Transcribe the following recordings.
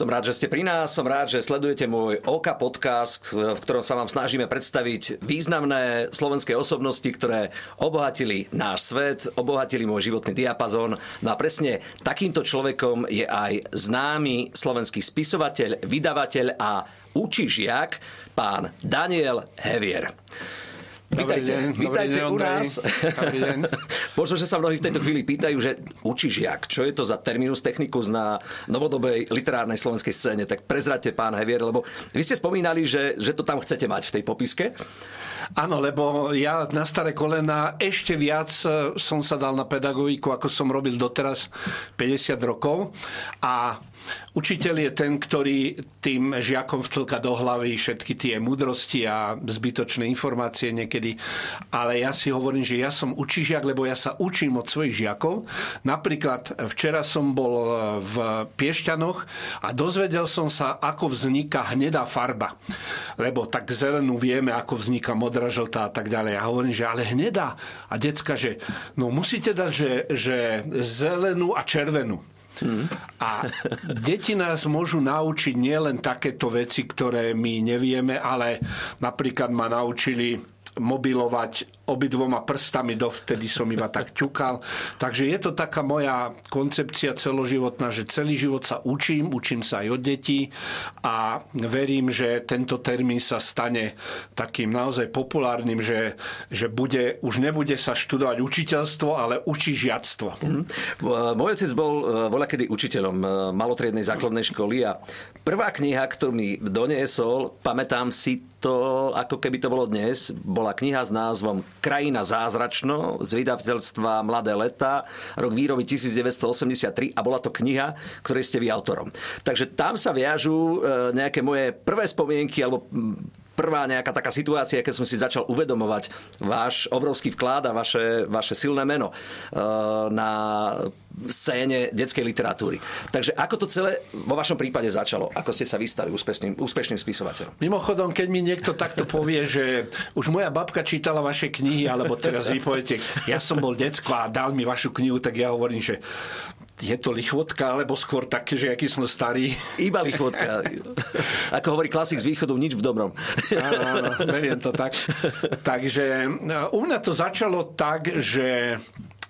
Som rád, že ste pri nás, som rád, že sledujete môj OK podcast, v ktorom sa vám snažíme predstaviť významné slovenské osobnosti, ktoré obohatili náš svet, obohatili môj životný diapazon. No a presne takýmto človekom je aj známy slovenský spisovateľ, vydavateľ a učižiak, pán Daniel Hevier. Vítajte, deň, vítajte deň, u nás. Možno, že sa mnohí v tejto chvíli pýtajú, že učíš jak? Čo je to za terminus technicus na novodobej literárnej slovenskej scéne? Tak prezrate, pán Hevier, lebo vy ste spomínali, že, že to tam chcete mať v tej popiske. Áno, lebo ja na staré kolena ešte viac e, som sa dal na pedagogiku, ako som robil doteraz 50 rokov. A Učiteľ je ten, ktorý tým žiakom vtlka do hlavy všetky tie múdrosti a zbytočné informácie niekedy. Ale ja si hovorím, že ja som učižiak, lebo ja sa učím od svojich žiakov. Napríklad včera som bol v Piešťanoch a dozvedel som sa, ako vzniká hnedá farba. Lebo tak zelenú vieme, ako vzniká modrá, žltá a tak ďalej. Ja hovorím, že ale hnedá. A decka, že no musíte dať, že, že zelenú a červenú. Hmm. A deti nás môžu naučiť nielen takéto veci, ktoré my nevieme, ale napríklad ma naučili mobilovať obidvoma prstami, dovtedy som iba tak ťukal. Takže je to taká moja koncepcia celoživotná, že celý život sa učím, učím sa aj od detí a verím, že tento termín sa stane takým naozaj populárnym, že, že bude, už nebude sa študovať učiteľstvo, ale žiactvo. Mm. Môj otec bol e, voľa kedy učiteľom e, malotriednej základnej školy a prvá kniha, ktorú mi doniesol, pamätám si to, ako keby to bolo dnes, bola kniha s názvom Krajina zázračno z vydavateľstva Mladé leta, rok výroby 1983 a bola to kniha, ktorej ste vy autorom. Takže tam sa viažú e, nejaké moje prvé spomienky alebo prvá nejaká taká situácia, keď som si začal uvedomovať váš obrovský vklad a vaše, vaše silné meno eh, na scéne detskej literatúry. Takže ako to celé vo vašom prípade začalo? Ako ste sa vystali úspešným, úspešným spisovateľom? Mimochodom, keď mi niekto takto povie, že už moja babka čítala vaše knihy, alebo teraz vy poviete, ja som bol decko a dal mi vašu knihu, tak ja hovorím, že je to lichvotka, alebo skôr také, že aký som starý? Iba lichvotka. Ako hovorí klasik z východu, nič v dobrom. Áno, áno, veriem to tak. Takže u mňa to začalo tak, že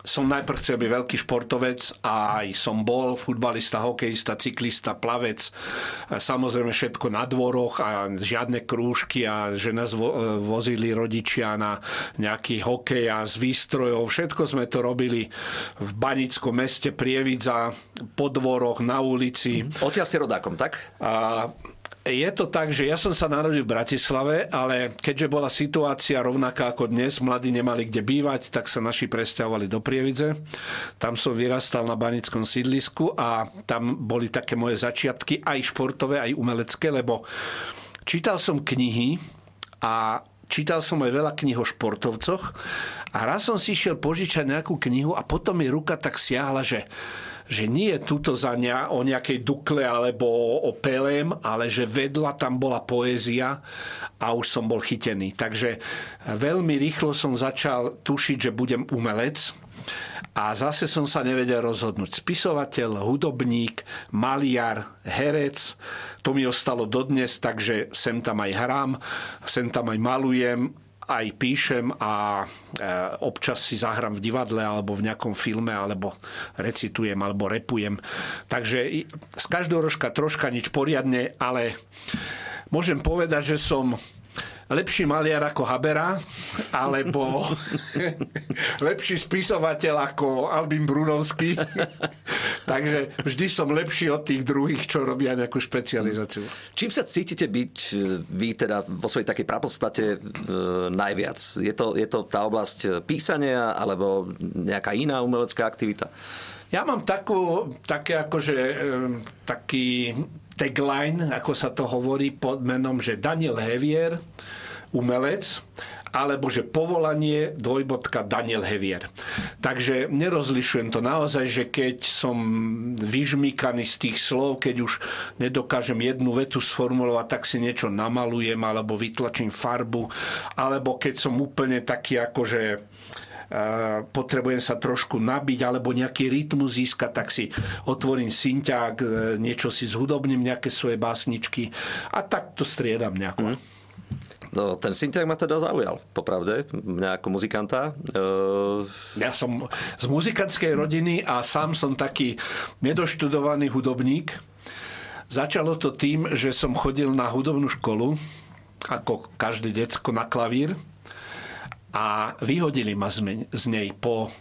som najprv chcel byť veľký športovec a aj som bol futbalista, hokejista, cyklista, plavec. Samozrejme všetko na dvoroch a žiadne krúžky a že nás vozili rodičia na nejaký hokej a z výstrojov. Všetko sme to robili v Banickom meste Prievidza, po dvoroch, na ulici. Odtiaľ si rodákom, tak? A je to tak, že ja som sa narodil v Bratislave, ale keďže bola situácia rovnaká ako dnes, mladí nemali kde bývať, tak sa naši presťahovali do Prievidze. Tam som vyrastal na banickom sídlisku a tam boli také moje začiatky, aj športové, aj umelecké, lebo čítal som knihy a čítal som aj veľa knih o športovcoch a raz som si išiel požičať nejakú knihu a potom mi ruka tak siahla, že že nie je tuto za ne, o nejakej Dukle alebo o Pelem, ale že vedľa tam bola poézia a už som bol chytený. Takže veľmi rýchlo som začal tušiť, že budem umelec. A zase som sa nevedel rozhodnúť. Spisovateľ, hudobník, maliar, herec, to mi ostalo dodnes, takže sem tam aj hrám, sem tam aj malujem aj píšem a e, občas si zahrám v divadle alebo v nejakom filme alebo recitujem alebo repujem. Takže z každého rožka troška nič poriadne, ale môžem povedať, že som lepší maliar ako Habera, alebo lepší spisovateľ ako Albin Brunovský. Takže vždy som lepší od tých druhých, čo robia nejakú špecializáciu. Čím sa cítite byť e, vy teda vo svojej takej prapodstate e, najviac? Je to, je to tá oblasť písania alebo nejaká iná umelecká aktivita? Ja mám takú, také akože, e, taký tagline, ako sa to hovorí, pod menom, že Daniel Hevier, umelec, alebo že povolanie dvojbodka Daniel Hevier. Takže nerozlišujem to naozaj, že keď som vyžmýkaný z tých slov, keď už nedokážem jednu vetu sformulovať, tak si niečo namalujem alebo vytlačím farbu, alebo keď som úplne taký akože potrebujem sa trošku nabiť alebo nejaký rytmus získať, tak si otvorím synťák, e, niečo si zhudobním, nejaké svoje básničky a tak to striedam nejako. Mm. No, ten synťák ma teda zaujal, popravde, mňa ako muzikanta. Uh... Ja som z muzikantskej rodiny a sám som taký nedoštudovaný hudobník. Začalo to tým, že som chodil na hudobnú školu, ako každé decko na klavír a vyhodili ma z nej po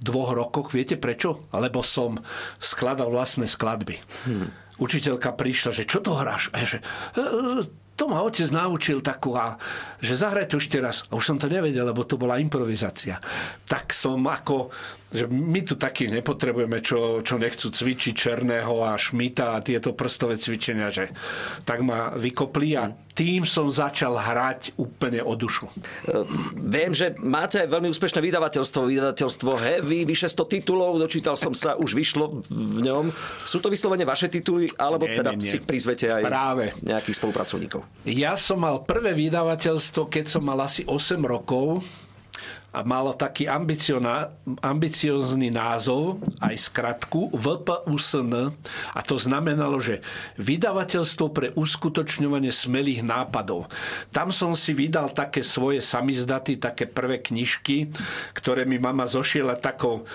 dvoch rokoch. Viete prečo? Lebo som skladal vlastné skladby. Hmm. Učiteľka prišla, že čo to hráš? A ja, že e, e, to ma otec naučil takú, a, že zahraj to ešte raz. A už som to nevedel, lebo to bola improvizácia. Tak som ako že my tu takí nepotrebujeme, čo, čo nechcú cvičiť Černého a Šmita a tieto prstové cvičenia, že tak ma vykopli a tým som začal hrať úplne o dušu. Uh, viem, že máte veľmi úspešné vydavateľstvo, vydavateľstvo Heavy, vyše 100 titulov, dočítal som sa, už vyšlo v ňom. Sú to vyslovene vaše tituly, alebo nie, teda nie, nie. si prizvete aj Práve. nejakých spolupracovníkov? Ja som mal prvé vydavateľstvo, keď som mal asi 8 rokov a malo taký ambiciózny názov, aj skratku, VPUSN. A to znamenalo, že vydavateľstvo pre uskutočňovanie smelých nápadov. Tam som si vydal také svoje samizdaty, také prvé knižky, ktoré mi mama zošiela takou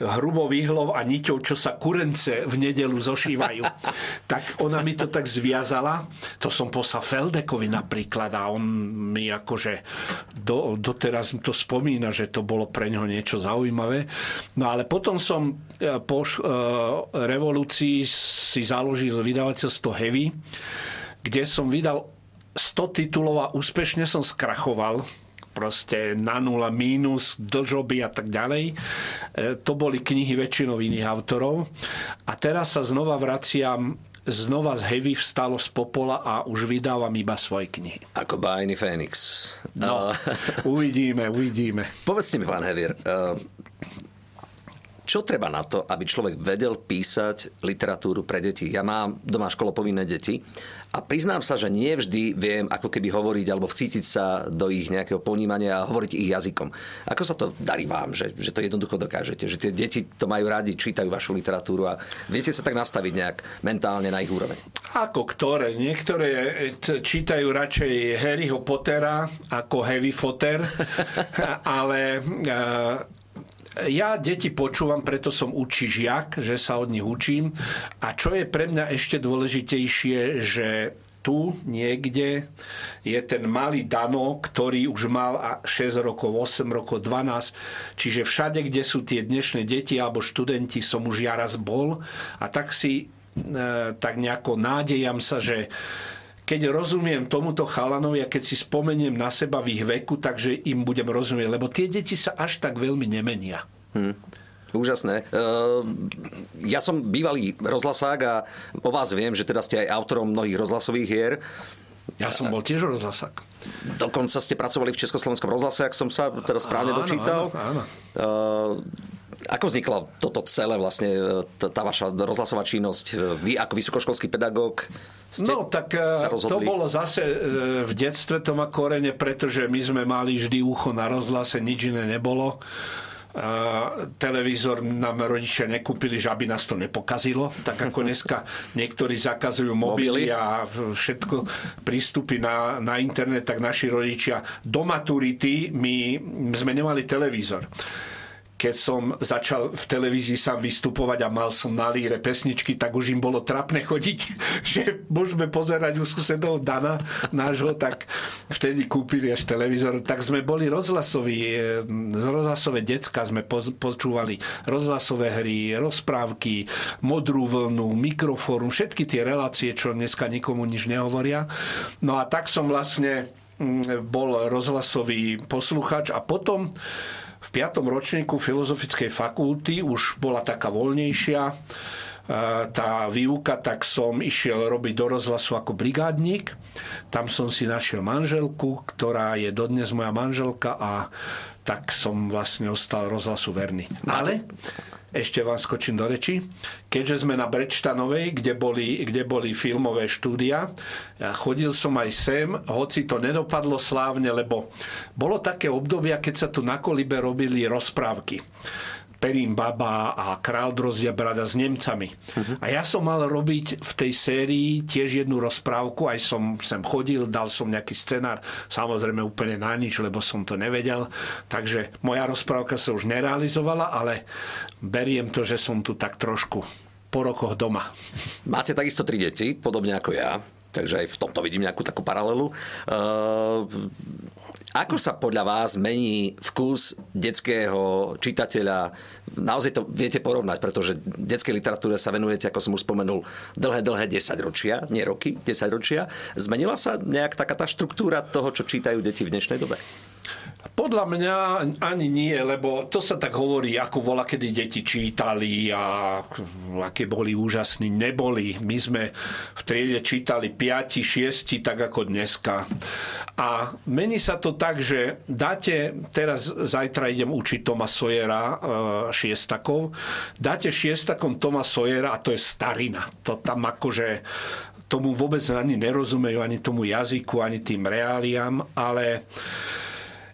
hrubou výhlov a niťou, čo sa kurence v nedelu zošívajú. tak ona mi to tak zviazala. To som posa Feldekovi napríklad a on mi akože do, doteraz to spomína, že to bolo pre neho niečo zaujímavé. No ale potom som e, po uh, revolúcii si založil vydavateľstvo Heavy, kde som vydal 100 titulov a úspešne som skrachoval proste na nula, mínus, dlžoby a tak ďalej. E, to boli knihy väčšinou iných autorov. A teraz sa znova vraciam znova z Heavy vstalo z popola a už vydávam iba svoje knihy. Ako bájny Fénix. No, uvidíme, uvidíme. Povedzte mi, pán Hevier, čo treba na to, aby človek vedel písať literatúru pre deti? Ja mám doma školopovinné deti a priznám sa, že nie vždy viem ako keby hovoriť alebo vcítiť sa do ich nejakého ponímania a hovoriť ich jazykom. Ako sa to darí vám, že, že to jednoducho dokážete? Že tie deti to majú radi, čítajú vašu literatúru a viete sa tak nastaviť nejak mentálne na ich úroveň? Ako ktoré? Niektoré čítajú radšej Harryho Pottera ako Heavy Potter, ale ja deti počúvam, preto som učí žiak, že sa od nich učím. A čo je pre mňa ešte dôležitejšie, že tu niekde je ten malý Dano, ktorý už mal 6 rokov, 8 rokov, 12. Čiže všade, kde sú tie dnešné deti alebo študenti, som už ja raz bol. A tak si e, tak nejako nádejam sa, že keď rozumiem tomuto chalanovi a keď si spomeniem na seba v ich veku, takže im budem rozumieť, lebo tie deti sa až tak veľmi nemenia. Hmm. Úžasné. Ehm, ja som bývalý rozhlasák a o vás viem, že teda ste aj autorom mnohých rozhlasových hier. Ja som bol tiež rozhlasák. Dokonca ste pracovali v Československom rozhlase, ak som sa teda správne áno, dočítal. Áno, áno. Ako vznikla toto celé vlastne, e, tá vaša rozhlasová činnosť? E, vy ako vysokoškolský pedagóg ste No tak e, to bolo zase v detstve to má korene, pretože my sme mali vždy ucho na rozhlase, nič iné nebolo. Uh, televízor nám rodičia nekúpili, že aby nás to nepokazilo. Tak ako dneska niektorí zakazujú mobily, a všetko prístupy na, na internet, tak naši rodičia do maturity my sme nemali televízor keď som začal v televízii sám vystupovať a mal som na líre pesničky, tak už im bolo trapne chodiť, že môžeme pozerať u susedov Dana nášho, tak vtedy kúpili až televízor. Tak sme boli rozhlasoví, eh, rozhlasové decka, sme počúvali rozhlasové hry, rozprávky, modrú vlnu, mikrofórum, všetky tie relácie, čo dneska nikomu nič nehovoria. No a tak som vlastne mm, bol rozhlasový posluchač a potom piatom ročníku filozofickej fakulty už bola taká voľnejšia e, tá výuka, tak som išiel robiť do rozhlasu ako brigádnik. Tam som si našiel manželku, ktorá je dodnes moja manželka a tak som vlastne ostal rozhlasu verný. Ale ešte vám skočím do reči, keďže sme na Brečtanovej, kde boli, kde boli filmové štúdia, ja chodil som aj sem, hoci to nedopadlo slávne, lebo bolo také obdobia, keď sa tu na Kolibe robili rozprávky. Perín Baba a Král Drozdia Brada s Nemcami. Uh-huh. A ja som mal robiť v tej sérii tiež jednu rozprávku, aj som sem chodil, dal som nejaký scenár, samozrejme úplne na nič, lebo som to nevedel. Takže moja rozprávka sa už nerealizovala, ale beriem to, že som tu tak trošku po rokoch doma. Máte takisto tri deti, podobne ako ja, takže aj v tomto vidím nejakú takú paralelu. Uh, ako sa podľa vás mení vkus detského čitateľa? Naozaj to viete porovnať, pretože detskej literatúre sa venujete, ako som už spomenul, dlhé, dlhé 10 ročia, nie roky, 10 ročia. Zmenila sa nejak taká tá štruktúra toho, čo čítajú deti v dnešnej dobe? Podľa mňa ani nie, lebo to sa tak hovorí, ako vola, kedy deti čítali a aké boli úžasní. Neboli. My sme v triede čítali 5, 6, tak ako dneska. A mení sa to tak, že dáte, teraz zajtra idem učiť Toma Sojera e, šiestakov, dáte šiestakom Toma Sojera a to je starina. To tam akože tomu vôbec ani nerozumejú, ani tomu jazyku, ani tým reáliám, ale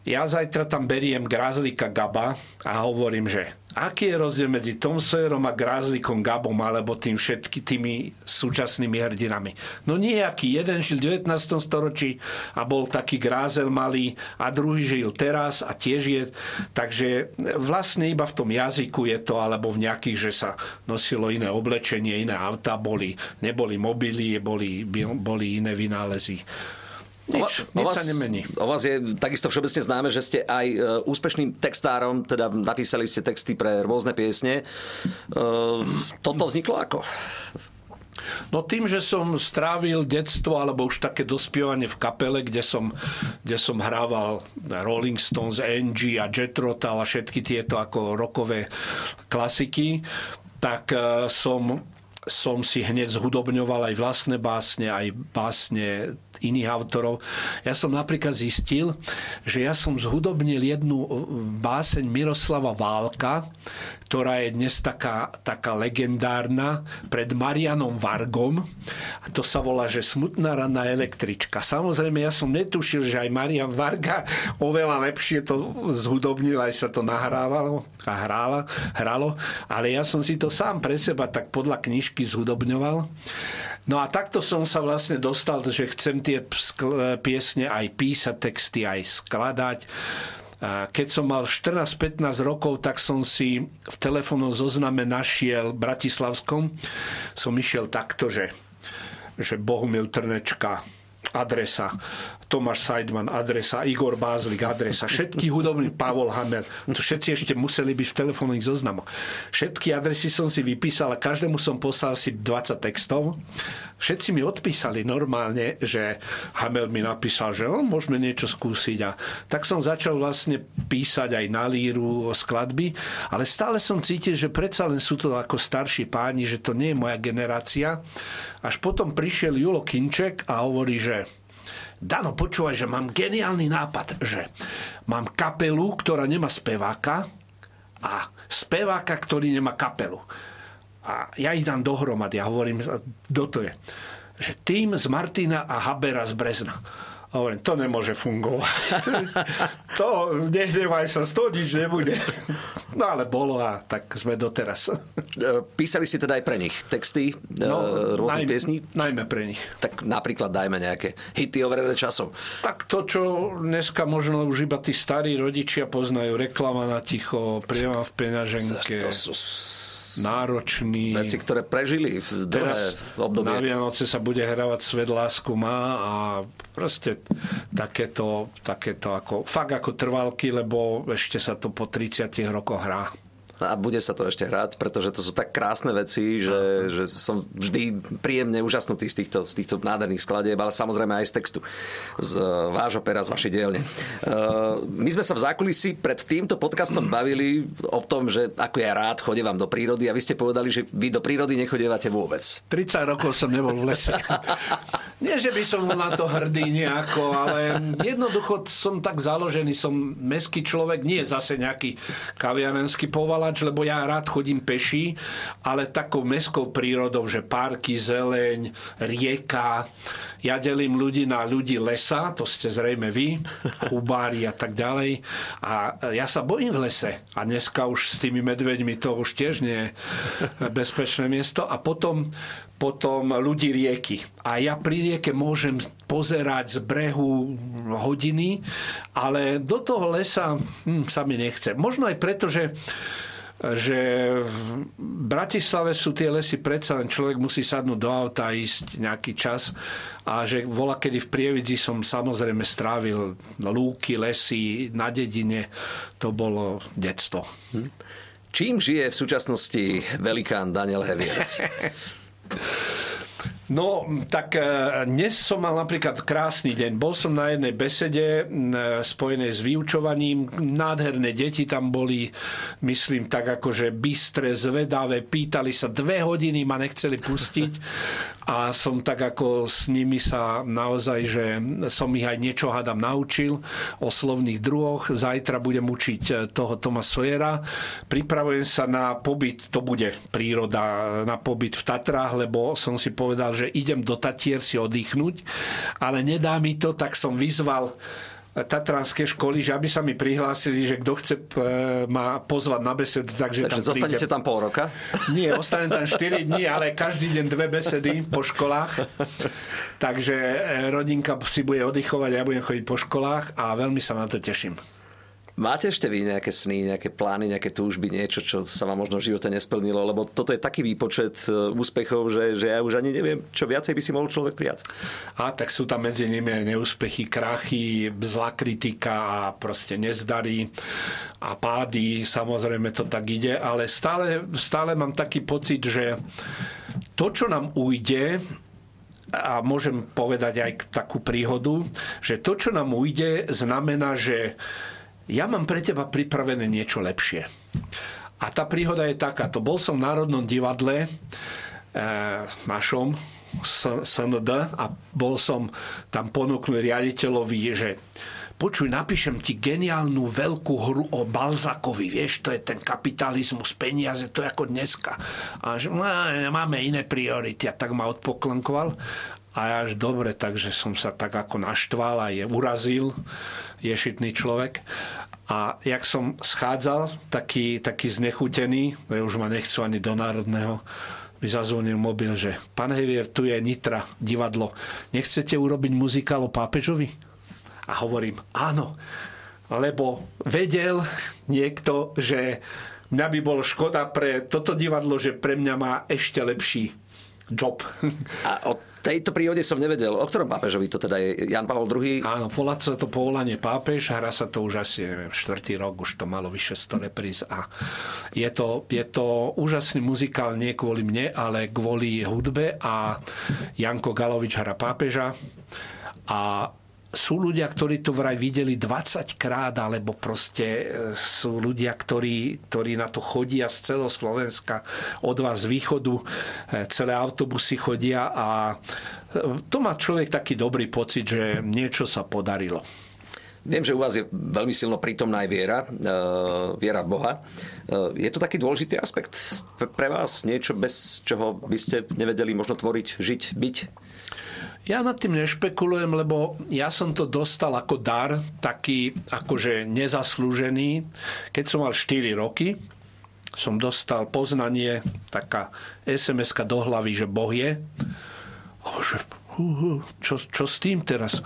ja zajtra tam beriem grázlika Gaba a hovorím, že aký je rozdiel medzi Tom Sawyerom a grázlikom Gabom alebo tým všetky tými súčasnými hrdinami. No nejaký. Jeden žil v 19. storočí a bol taký grázel malý a druhý žil teraz a tiež je. Takže vlastne iba v tom jazyku je to, alebo v nejakých, že sa nosilo iné oblečenie, iné auta boli, neboli mobily, boli, boli iné vynálezy. Nič, o, nič vás, sa nemení. O vás je takisto všeobecne známe, že ste aj e, úspešným textárom, teda napísali ste texty pre rôzne piesne. E, toto vzniklo ako? No tým, že som strávil detstvo alebo už také dospievanie v kapele, kde som, kde som hrával Rolling Stones, Angie a Jet Rotal a všetky tieto ako rokové klasiky, tak e, som som si hneď zhudobňoval aj vlastné básne, aj básne iných autorov. Ja som napríklad zistil, že ja som zhudobnil jednu uh, báseň Miroslava Válka, ktorá je dnes taká, taká legendárna, pred Marianom Vargom. A to sa volá, že Smutná ranná električka. Samozrejme, ja som netušil, že aj Marian Varga oveľa lepšie to zhudobnil, aj sa to nahrávalo a hrála, hralo, ale ja som si to sám pre seba tak podľa knižky zhudobňoval. No a takto som sa vlastne dostal, že chcem tie piesne aj písať, texty aj skladať. Keď som mal 14-15 rokov, tak som si v telefónnom zozname našiel v Bratislavskom. Som išiel takto, že, že Bohumil Trnečka, adresa, Tomáš Seidman, adresa, Igor Bázlik, adresa, všetky hudobní, Pavol Hamel, to všetci ešte museli byť v telefónnych zoznamoch. Všetky adresy som si vypísal a každému som poslal si 20 textov. Všetci mi odpísali normálne, že Hamel mi napísal, že on môžeme niečo skúsiť a tak som začal vlastne písať aj na líru skladby, ale stále som cítil, že predsa len sú to ako starší páni, že to nie je moja generácia. Až potom prišiel Julo Kinček a hovorí, že Dano, počúvaj, že mám geniálny nápad, že mám kapelu, ktorá nemá speváka a speváka, ktorý nemá kapelu. A ja ich dám dohromady a hovorím, kto to je? Že tým z Martina a Habera z Brezna. A hovorím, to nemôže fungovať. to, nehnevaj sa, z toho nič nebude. No ale bolo a tak sme doteraz. E, písali si teda aj pre nich texty e, no, rôznych naj, piesní? Najmä pre nich. Tak napríklad dajme nejaké hity overené časom. Tak to, čo dneska možno už iba tí starí rodičia poznajú, reklama na ticho, prievam v peňaženke. To sú náročný. Veci, ktoré prežili v Teraz obdobie. Na Vianoce sa bude hravať Svet lásku má a proste takéto, takéto ako, fakt ako trvalky, lebo ešte sa to po 30 rokoch hrá a bude sa to ešte hrať, pretože to sú tak krásne veci, že, že som vždy príjemne úžasnutý z týchto, z týchto nádherných skladieb, ale samozrejme aj z textu, z vášho pera, z vašej dielne. Uh, my sme sa v zákulisí pred týmto podcastom bavili o tom, že ako ja rád chodievam do prírody a vy ste povedali, že vy do prírody nechodievate vôbec. 30 rokov som nebol v lese. Nie, že by som na to hrdý nejako, ale jednoducho som tak založený, som meský človek, nie zase nejaký kaviarenský poval, cestovač, lebo ja rád chodím peši, ale takou mestskou prírodou, že parky, zeleň, rieka. Ja delím ľudí na ľudí lesa, to ste zrejme vy, hubári a tak ďalej. A ja sa bojím v lese. A dneska už s tými medveďmi to už tiež nie je bezpečné miesto. A potom potom ľudí rieky. A ja pri rieke môžem pozerať z brehu hodiny, ale do toho lesa hm, sa mi nechce. Možno aj preto, že že v Bratislave sú tie lesy predsa len človek musí sadnúť do auta a ísť nejaký čas a že vola kedy v Prievidzi som samozrejme strávil lúky, lesy na dedine, to bolo detstvo. Hm. Čím žije v súčasnosti velikán Daniel Hevier? No, tak e, dnes som mal napríklad krásny deň. Bol som na jednej besede spojenej s vyučovaním. Nádherné deti tam boli, myslím, tak akože bystre, zvedavé. Pýtali sa dve hodiny, ma nechceli pustiť. A som tak ako s nimi sa naozaj, že som ich aj niečo hádam naučil o slovných druhoch. Zajtra budem učiť e, toho Toma Sojera. Pripravujem sa na pobyt, to bude príroda, na pobyt v Tatrách, lebo som si povedal, že idem do Tatier si oddychnúť, ale nedá mi to, tak som vyzval tatranské školy, že aby sa mi prihlásili, že kto chce ma pozvať na besedu, takže, takže tam zostanete príde. tam pol roka? Nie, ostanem tam 4 dní, ale každý deň dve besedy po školách. Takže e, rodinka si bude oddychovať, ja budem chodiť po školách a veľmi sa na to teším. Máte ešte vy nejaké sny, nejaké plány, nejaké túžby, niečo, čo sa vám možno v živote nesplnilo? Lebo toto je taký výpočet e, úspechov, že, že ja už ani neviem, čo viacej by si mohol človek prijať. A tak sú tam medzi nimi aj neúspechy, krachy, zlá kritika a proste nezdary a pády. Samozrejme to tak ide, ale stále, stále mám taký pocit, že to, čo nám ujde, a môžem povedať aj takú príhodu, že to, čo nám ujde, znamená, že ja mám pre teba pripravené niečo lepšie. A tá príhoda je taká, to bol som v Národnom divadle e, našom, SND a bol som tam ponúknul riaditeľovi, že počuj, napíšem ti geniálnu veľkú hru o Balzakovi, vieš, to je ten kapitalizmus, peniaze, to je ako dneska. A že no, máme iné priority a tak ma odpoklenkoval. A až dobre, takže som sa tak ako naštval a je urazil ješitný človek. A jak som schádzal, taký, taký znechutený, že už ma nechcú ani do Národného, mi zazvonil mobil, že pán Hevier, tu je Nitra, divadlo. Nechcete urobiť muzikál o pápežovi? A hovorím, áno, lebo vedel niekto, že mňa by bolo škoda pre toto divadlo, že pre mňa má ešte lepší job. A o tejto príhode som nevedel. O ktorom pápežovi to teda je? Jan Pavel II? Áno, volá sa to povolanie pápež, hrá sa to už asi neviem, štvrtý rok, už to malo vyše 100 repríz a je to, je to úžasný muzikál nie kvôli mne, ale kvôli hudbe a Janko Galovič hrá pápeža a sú ľudia, ktorí to vraj videli 20 krát, alebo proste e, sú ľudia, ktorí, ktorí na to chodia z celého Slovenska, od vás východu, e, celé autobusy chodia a e, to má človek taký dobrý pocit, že niečo sa podarilo. Viem, že u vás je veľmi silno prítomná aj viera, viera v Boha. Je to taký dôležitý aspekt pre vás? Niečo, bez čoho by ste nevedeli možno tvoriť, žiť, byť? Ja nad tým nešpekulujem, lebo ja som to dostal ako dar, taký akože nezaslúžený. Keď som mal 4 roky, som dostal poznanie, taká sms do hlavy, že Boh je. Že, uh, čo, čo s tým teraz?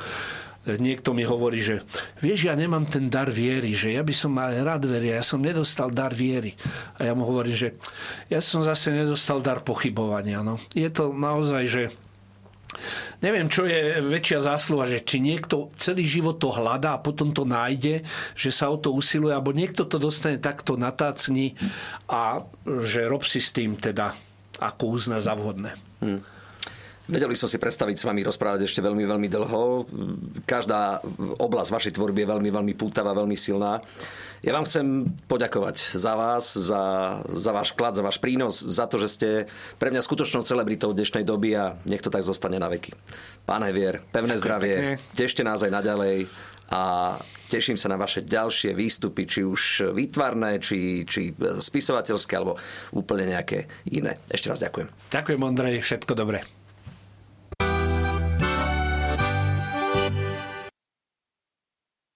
Niekto mi hovorí, že vieš, ja nemám ten dar viery, že ja by som mal rád veril, ja som nedostal dar viery. A ja mu hovorím, že ja som zase nedostal dar pochybovania. No. Je to naozaj, že Neviem, čo je väčšia zásluha, že či niekto celý život to hľadá a potom to nájde, že sa o to usiluje, alebo niekto to dostane takto natácni a že rob si s tým teda, ako uzná za vhodné. Hmm. Vedeli som si predstaviť s vami rozprávať ešte veľmi, veľmi dlho. Každá oblasť vašej tvorby je veľmi, veľmi pútavá, veľmi silná. Ja vám chcem poďakovať za vás, za, za váš vklad, za váš prínos, za to, že ste pre mňa skutočnou celebritou dnešnej doby a nech to tak zostane na veky. Pán Hevier, pevné Ďakujem zdravie, pekne. tešte nás aj naďalej a Teším sa na vaše ďalšie výstupy, či už výtvarné, či, či spisovateľské, alebo úplne nejaké iné. Ešte raz ďakujem. Ďakujem, Ondrej, všetko dobré.